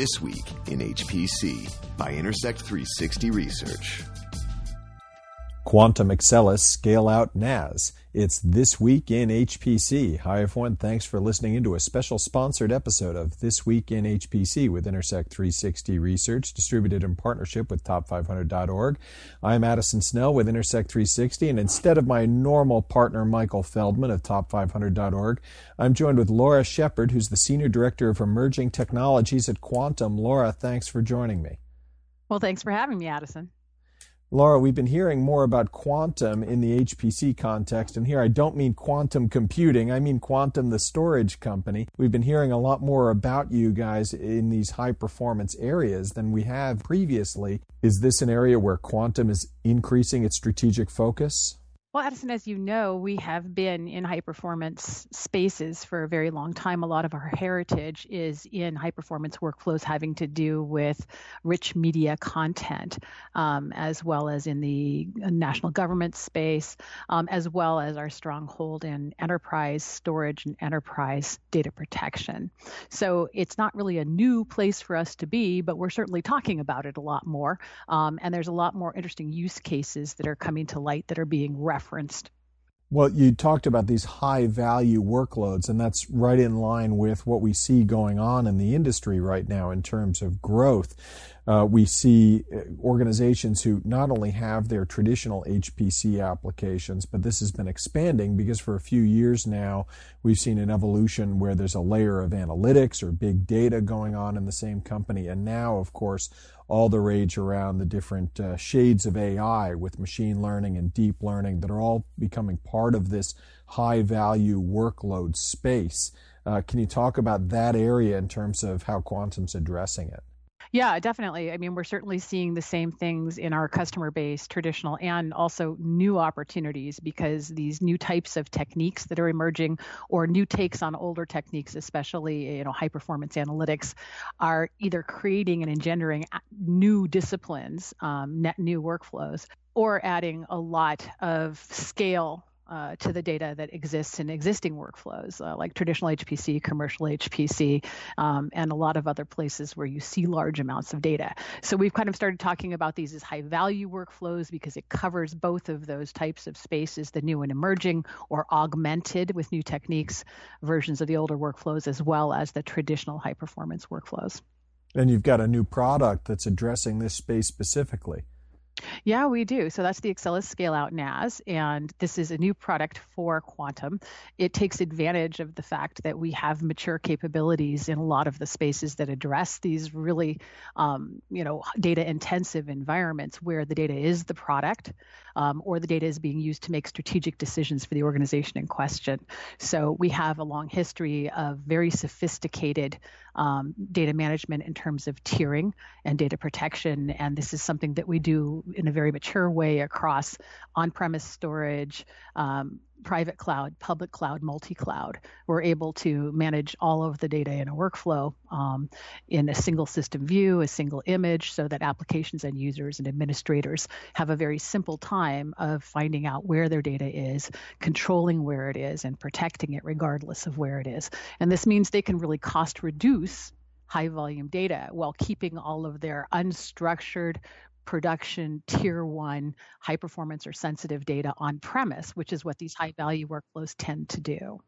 This Week in HPC by Intersect 360 Research. Quantum Xcellis Scale Out NAS. It's This Week in HPC. Hi, everyone. Thanks for listening into a special sponsored episode of This Week in HPC with Intersect 360 Research, distributed in partnership with Top500.org. I'm Addison Snell with Intersect 360, and instead of my normal partner, Michael Feldman of Top500.org, I'm joined with Laura Shepard, who's the Senior Director of Emerging Technologies at Quantum. Laura, thanks for joining me. Well, thanks for having me, Addison. Laura, we've been hearing more about quantum in the HPC context, and here I don't mean quantum computing, I mean quantum, the storage company. We've been hearing a lot more about you guys in these high performance areas than we have previously. Is this an area where quantum is increasing its strategic focus? Well, Addison, as you know, we have been in high performance spaces for a very long time. A lot of our heritage is in high performance workflows having to do with rich media content, um, as well as in the national government space, um, as well as our stronghold in enterprise storage and enterprise data protection. So it's not really a new place for us to be, but we're certainly talking about it a lot more. Um, and there's a lot more interesting use cases that are coming to light that are being referenced referenced. Well, you talked about these high value workloads, and that's right in line with what we see going on in the industry right now in terms of growth. Uh, we see uh, organizations who not only have their traditional HPC applications, but this has been expanding because for a few years now, we've seen an evolution where there's a layer of analytics or big data going on in the same company. And now, of course, all the rage around the different uh, shades of AI with machine learning and deep learning that are all becoming part of this high value workload space. Uh, can you talk about that area in terms of how Quantum's addressing it? Yeah, definitely. I mean, we're certainly seeing the same things in our customer base, traditional and also new opportunities, because these new types of techniques that are emerging or new takes on older techniques, especially you know high performance analytics, are either creating and engendering new disciplines, um, net new workflows, or adding a lot of scale uh, to the data that exists in existing workflows, uh, like traditional HPC, commercial HPC, um, and a lot of other places where you see large amounts of data. So we've kind of started talking about these as high value workflows because it covers both of those types of spaces, the new and emerging or augmented with new techniques versions of the older workflows, as well as the traditional high performance workflows. And you've got a new product that's addressing this space specifically. Yeah, we do. So that's the Xcellis Scale Out NAS, and this is a new product for Quantum. It takes advantage of the fact that we have mature capabilities in a lot of the spaces that address these really, um, you know, data intensive environments where the data is the product um, or the data is being used to make strategic decisions for the organization in question. So we have a long history of very sophisticated um, data management in terms of tiering and data protection, and this is something that we do in a very mature way across on-premise storage, um, private cloud, public cloud, multi cloud. We're able to manage all of the data in a workflow um, in a single system view, a single image, so that applications and users and administrators have a very simple time of finding out where their data is, controlling where it is, and protecting it regardless of where it is. And this means they can really cost reduce high volume data while keeping all of their unstructured, production tier one high performance or sensitive data on premise, which is what these high value workflows tend to do.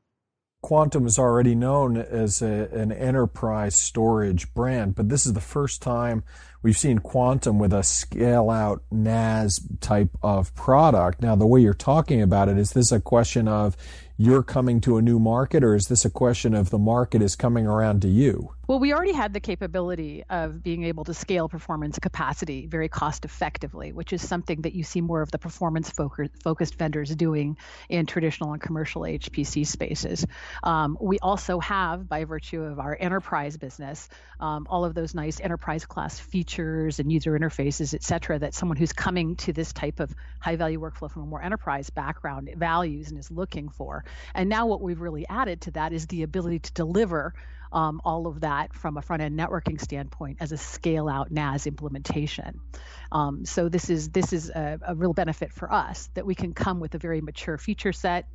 Quantum is already known as a, an enterprise storage brand, but this is the first time we've seen Quantum with a scale out NAS type of product. Now, the way you're talking about it, is this a question of you're coming to a new market, or is this a question of the market is coming around to you? Well, we already had the capability of being able to scale performance capacity very cost effectively, which is something that you see more of the performance focused vendors doing in traditional and commercial HPC spaces. Um, we also have, by virtue of our enterprise business, um, all of those nice enterprise class features and user interfaces, et cetera, that someone who's coming to this type of high value workflow from a more enterprise background values and is looking for. And now what we've really added to that is the ability to deliver um, all of that from a front end networking standpoint as a scale out NAS implementation. Um, so this is this is a, a, real benefit for us that we can come with a very mature feature set,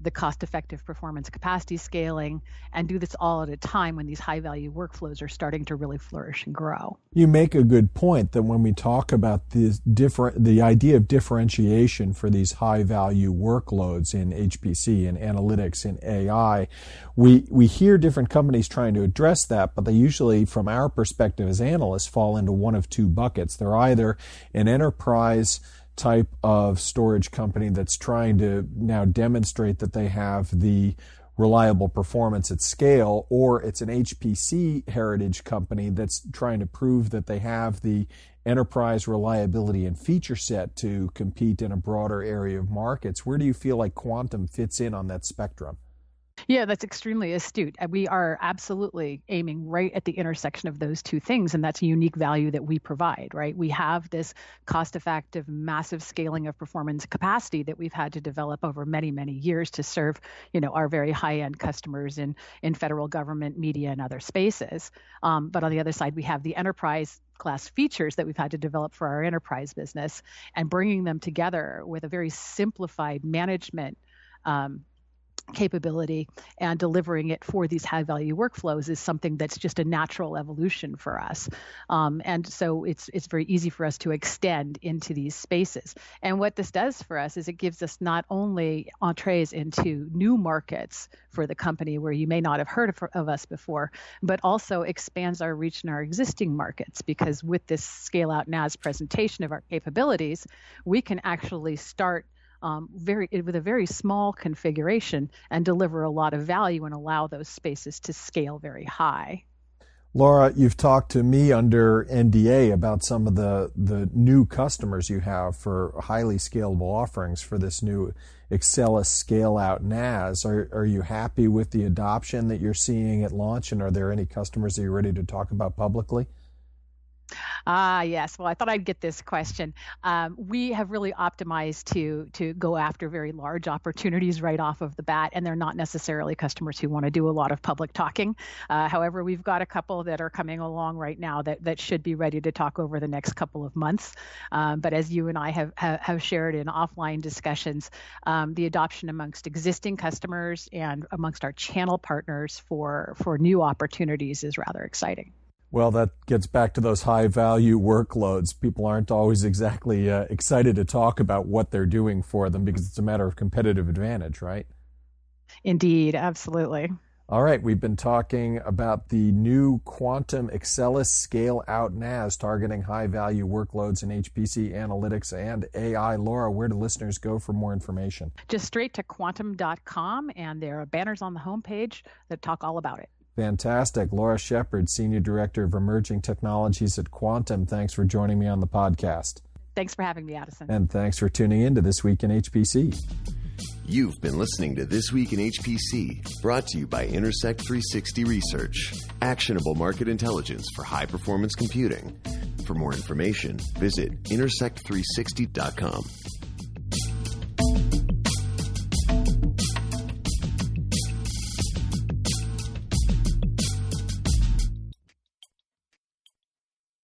the cost effective performance capacity scaling, and do this all at a time when these high value workflows are starting to really flourish and grow. You make a good point that when we talk about this different, the idea of differentiation for these high value workloads in HPC and analytics and AI, we, we hear different companies trying to address that, but they usually, from our perspective as analysts, fall into one of two buckets. They're either an enterprise type of storage company that's trying to now demonstrate that they have the reliable performance at scale, or it's an HPC heritage company that's trying to prove that they have the enterprise reliability and feature set to compete in a broader area of markets. Where do you feel like quantum fits in on that spectrum? Yeah, that's extremely astute. We are absolutely aiming right at the intersection of those two things, and that's a unique value that we provide, right? We have this cost effective, massive scaling of performance capacity that we've had to develop over many, many years to serve, you know, our very high end customers in, in federal government, media, and other spaces. Um, but on the other side, we have the enterprise class features that we've had to develop for our enterprise business and bringing them together with a very simplified management um, capability and delivering it for these high value workflows is something that's just a natural evolution for us. Um, and so it's it's very easy for us to extend into these spaces. And what this does for us is it gives us not only entrees into new markets for the company where you may not have heard of, of us before but also expands our reach in our existing markets because with this scale out NAS presentation of our capabilities we can actually start um, very with a very small configuration and deliver a lot of value and allow those spaces to scale very high. Laura, you've talked to me under NDA about some of the, the new customers you have for highly scalable offerings for this new Xcellis scale out NAS. Are, are you happy with the adoption that you're seeing at launch? And are there any customers that you're ready to talk about publicly? Ah, yes. Well, I thought I'd get this question. Um, we have really optimized to to go after very large opportunities right off of the bat, and they're not necessarily customers who want to do a lot of public talking. Uh, however, we've got a couple that are coming along right now that that should be ready to talk over the next couple of months. Um, but as you and I have have, have shared in offline discussions, um, the adoption amongst existing customers and amongst our channel partners for for new opportunities is rather exciting. Well, that gets back to those high value workloads. People aren't always exactly uh, excited to talk about what they're doing for them because it's a matter of competitive advantage, right? Indeed, absolutely. All right, we've been talking about the new Quantum Xcellis Scale Out NAS targeting high value workloads in HPC analytics and AI. Laura, where do listeners go for more information? Just straight to quantum.com, and there are banners on the homepage that talk all about it. Fantastic. Laura Shepard, Senior Director of Emerging Technologies at Quantum. Thanks for joining me on the podcast. Thanks for having me, Addison. And thanks for tuning in to This Week in HPC. You've been listening to This Week in HPC, brought to you by Intersect 360 Research, actionable market intelligence for high performance computing. For more information, visit intersect360.com.